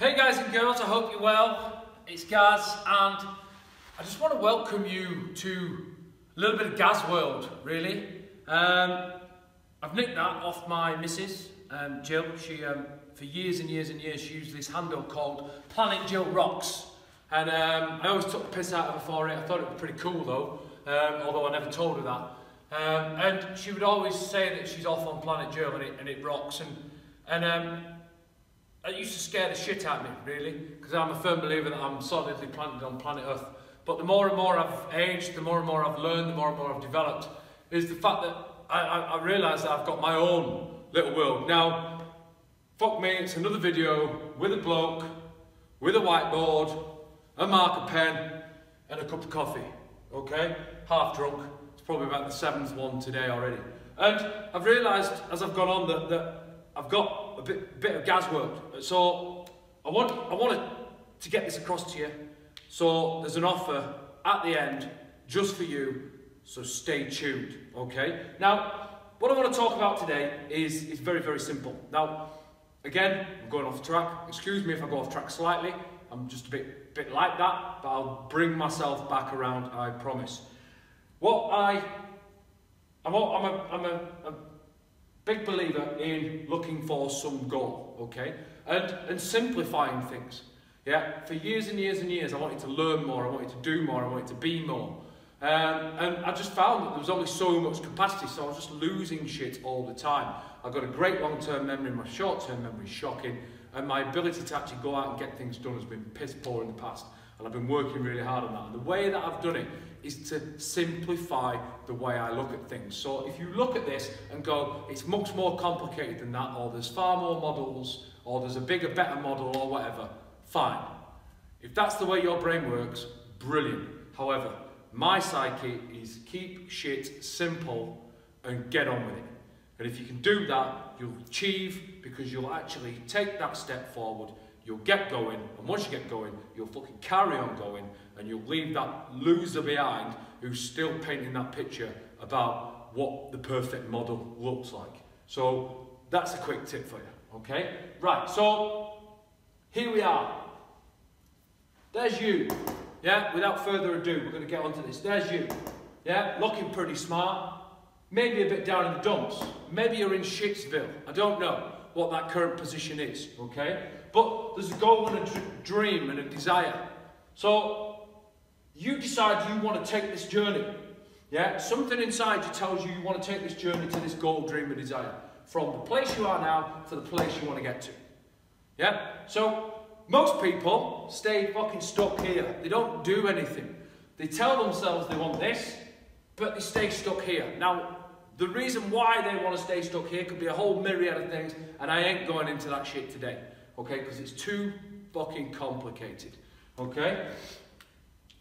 Hey guys and girls, I hope you're well. It's Gaz and I just want to welcome you to a little bit of Gaz World, really. Um, I've nicked that off my missus, um, Jill. She, um, for years and years and years, she used this handle called Planet Jill Rocks. And um, I always took the piss out of her for it. I thought it was pretty cool though, um, although I never told her that. Um, and she would always say that she's off on Planet Jill and it, and it rocks. And, and it used to scare the shit out of me, really, because I'm a firm believer that I'm solidly planted on planet Earth. But the more and more I've aged, the more and more I've learned, the more and more I've developed, is the fact that I, I, I realise that I've got my own little world. Now, fuck me, it's another video with a bloke, with a whiteboard, a marker pen, and a cup of coffee, okay? Half drunk. It's probably about the seventh one today already. And I've realised as I've gone on that, that I've got a bit, bit of Gaz World. So I want, I want to get this across to you. So there's an offer at the end just for you. So stay tuned, okay? Now, what I want to talk about today is, is very, very simple. Now, again, I'm going off track. Excuse me if I go off track slightly. I'm just a bit, bit like that, but I'll bring myself back around, I promise. What I, I'm a, I'm a, I'm a, a big believer in looking for some goal, okay? And, and simplifying things. Yeah, for years and years and years, I wanted to learn more, I wanted to do more, I wanted to be more. Um, and I just found that there was only so much capacity, so I was just losing shit all the time. I've got a great long-term memory, my short-term memory is shocking, and my ability to actually go out and get things done has been piss poor in the past. And I've been working really hard on that. And the way that I've done it is to simplify the way I look at things. So if you look at this and go, it's much more complicated than that, or there's far more models, or there's a bigger, better model, or whatever, fine. If that's the way your brain works, brilliant. However, my psyche is keep shit simple and get on with it. And if you can do that, you'll achieve because you'll actually take that step forward You'll get going, and once you get going, you'll fucking carry on going, and you'll leave that loser behind who's still painting that picture about what the perfect model looks like. So that's a quick tip for you, okay? Right, so here we are. There's you, yeah? Without further ado, we're to get onto this. There's you, yeah? Looking pretty smart, maybe a bit down in the dumps. Maybe you're in Shitsville, I don't know what that current position is, okay? But there's a goal and a dream and a desire. So you decide you want to take this journey. Yeah, something inside you tells you you want to take this journey to this goal, dream, and desire. From the place you are now to the place you want to get to. Yeah? So most people stay fucking stuck here. They don't do anything. They tell themselves they want this, but they stay stuck here. Now, the reason why they want to stay stuck here could be a whole myriad of things, and I ain't going into that shit today, okay? Because it's too fucking complicated, okay?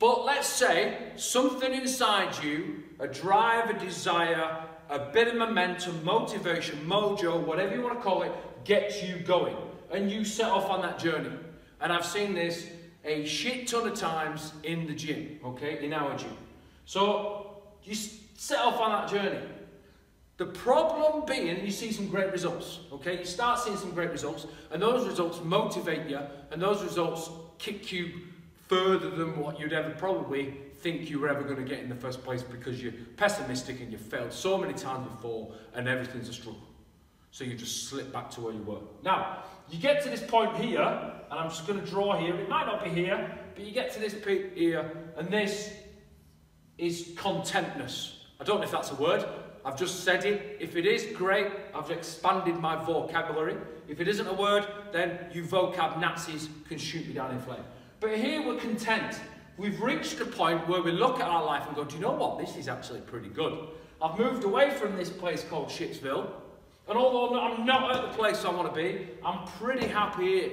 But let's say something inside you, a drive, a desire, a bit of momentum, motivation, mojo, whatever you want to call it, gets you going. And you set off on that journey. And I've seen this a shit ton of times in the gym, okay, in our gym. So you set off on that journey. The problem being, you see some great results, okay? You start seeing some great results, and those results motivate you, and those results kick you further than what you'd ever probably think you were ever going to get in the first place because you're pessimistic and you've failed so many times before, and everything's a struggle. So you just slip back to where you were. Now, you get to this point here, and I'm just going to draw here. It might not be here, but you get to this here, and this is contentness. I don't know if that's a word. I've just said it. If it is, great. I've expanded my vocabulary. If it isn't a word, then you vocab Nazis can shoot me down in flame. But here we're content. We've reached a point where we look at our life and go, do you know what? This is actually pretty good. I've moved away from this place called Shitsville. And although I'm not at the place I want to be, I'm pretty happy here.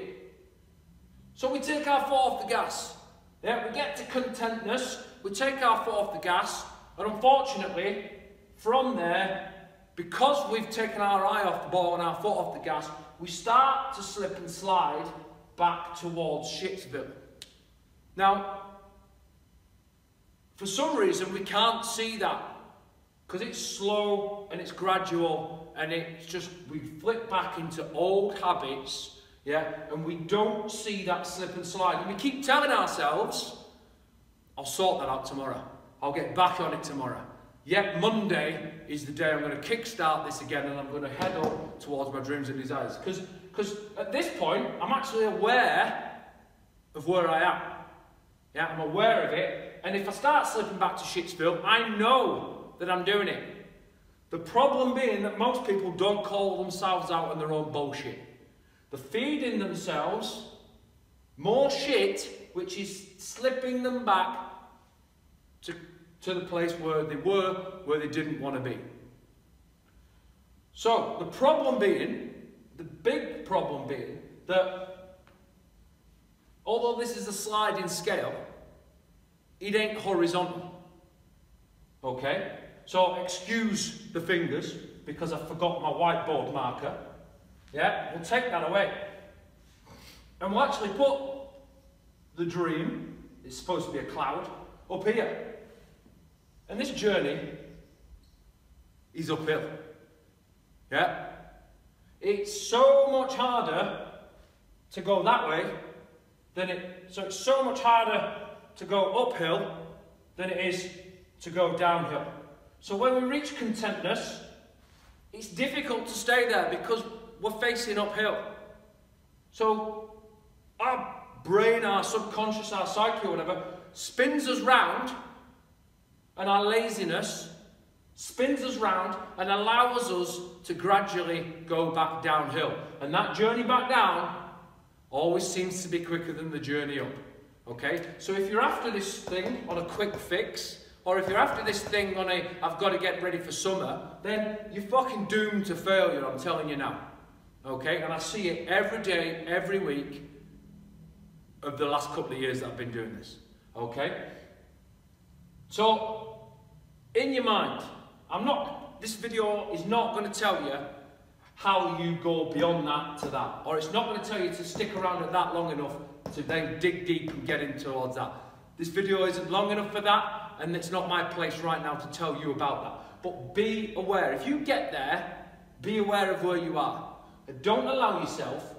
So we take our foot off the gas. Yeah, we get to contentness, we take our foot off the gas, and unfortunately, from there, because we've taken our eye off the ball and our foot off the gas, we start to slip and slide back towards Shitsville. Now, for some reason, we can't see that because it's slow and it's gradual and it's just we flip back into old habits Yeah? And we don't see that slip and slide. And we keep telling ourselves, I'll sort that out tomorrow. I'll get back on it tomorrow. Yet Monday is the day I'm going to kickstart this again and I'm going to head up towards my dreams and desires. Because at this point, I'm actually aware of where I am. Yeah, I'm aware of it. And if I start slipping back to Shitsville, I know that I'm doing it. The problem being that most people don't call themselves out on their own bullshit. They're feeding themselves more shit, which is slipping them back to, to the place where they were, where they didn't want to be. So, the problem being, the big problem being, that although this is a sliding scale, it ain't horizontal. Okay? So excuse the fingers because I forgot my whiteboard marker. Yeah, we'll take that away. And we'll actually put the dream, it's supposed to be a cloud, up here. And this journey is uphill. Yeah? It's so much harder to go that way than it, so it's so much harder to go uphill than it is to go downhill. So when we reach contentness, it's difficult to stay there because we're facing uphill. So our brain, our subconscious, our psyche, whatever, spins us round, and our laziness spins us round and allows us to gradually go back downhill. And that journey back down always seems to be quicker than the journey up. Okay? So if you're after this thing on a quick fix, or if you're after this thing on a, I've got to get ready for summer, then you're fucking doomed to failure, I'm telling you now. Okay? And I see it every day, every week of the last couple of years that I've been doing this. Okay? So, in your mind, I'm not, this video is not going to tell you how you go beyond that to that. Or it's not going to tell you to stick around at that long enough to then dig deep and get in towards that. This video isn't long enough for that and it's not my place right now to tell you about that. But be aware. If you get there, be aware of where you are. And don't allow yourself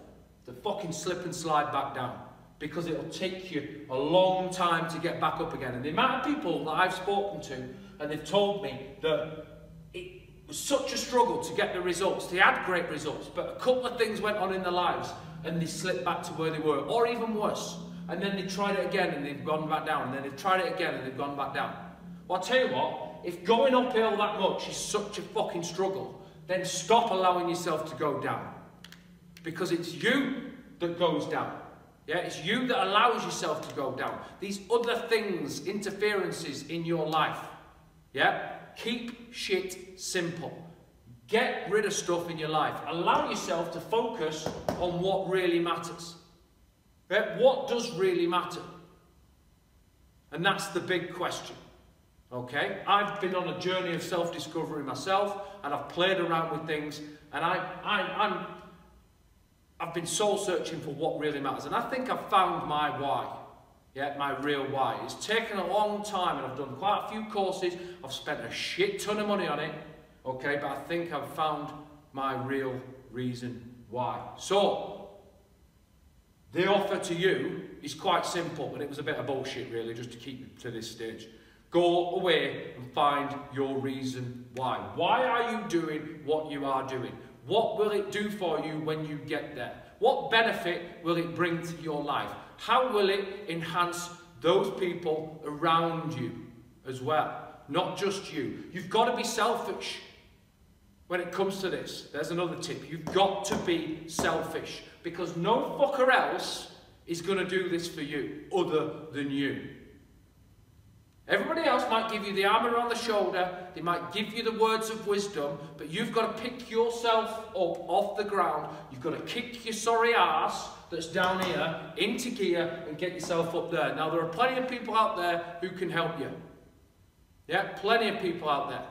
to fucking slip and slide back down because it'll take you a long time to get back up again. And the amount of people that I've spoken to and they've told me that it was such a struggle to get the results. They had great results, but a couple of things went on in their lives and they slipped back to where they were, or even worse and then they tried it again and they've gone back down, and then they've tried it again and they've gone back down. Well, I'll tell you what, if going uphill that much is such a fucking struggle, then stop allowing yourself to go down. Because it's you that goes down. Yeah, it's you that allows yourself to go down. These other things, interferences in your life. Yeah, keep shit simple. Get rid of stuff in your life. Allow yourself to focus on what really matters. But what does really matter? And that's the big question. Okay? I've been on a journey of self-discovery myself, and I've played around with things, and I, I, I'm, I've been soul searching for what really matters. And I think I've found my why. Yeah, my real why. It's taken a long time, and I've done quite a few courses. I've spent a shit ton of money on it. Okay, but I think I've found my real reason why. So, the offer to you is quite simple, and it was a bit of bullshit really, just to keep you to this stage. Go away and find your reason why. Why are you doing what you are doing? What will it do for you when you get there? What benefit will it bring to your life? How will it enhance those people around you as well? Not just you. You've got to be selfish when it comes to this. There's another tip. You've got to be selfish because no fucker else is going to do this for you other than you. Everybody else might give you the arm around the shoulder, they might give you the words of wisdom, but you've got to pick yourself up off the ground. You've got to kick your sorry ass that's down here into gear and get yourself up there. Now, there are plenty of people out there who can help you. Yeah, plenty of people out there.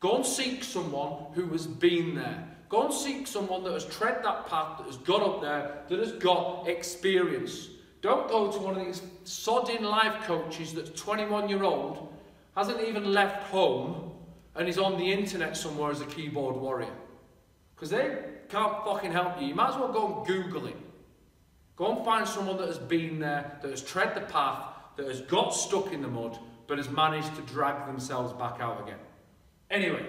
Go and seek someone who has been there. Go and seek someone that has tread that path, that has got up there, that has got experience. Don't go to one of these sodding life coaches that's 21 year old, hasn't even left home, and is on the internet somewhere as a keyboard warrior. Because they can't fucking help you. You might as well go and Google it. Go and find someone that has been there, that has tread the path, that has got stuck in the mud, but has managed to drag themselves back out again. Anyway,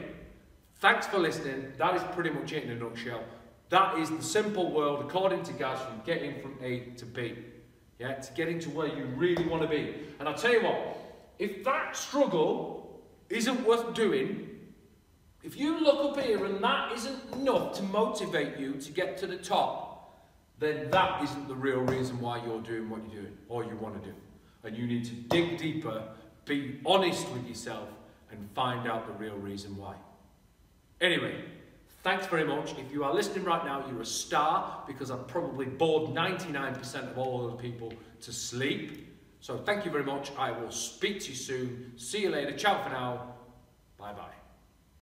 thanks for listening. That is pretty much it in a nutshell. That is the simple world, according to Gaz, from getting from A to B. Yeah, to getting to where you really want to be. And I'll tell you what, if that struggle isn't worth doing, if you look up here and that isn't enough to motivate you to get to the top, then that isn't the real reason why you're doing what you're doing or you want to do. And you need to dig deeper, be honest with yourself, and find out the real reason why. Anyway, thanks very much. If you are listening right now, you're a star because I've probably bored 99% of all those people to sleep. So thank you very much. I will speak to you soon. See you later. Ciao for now. Bye bye.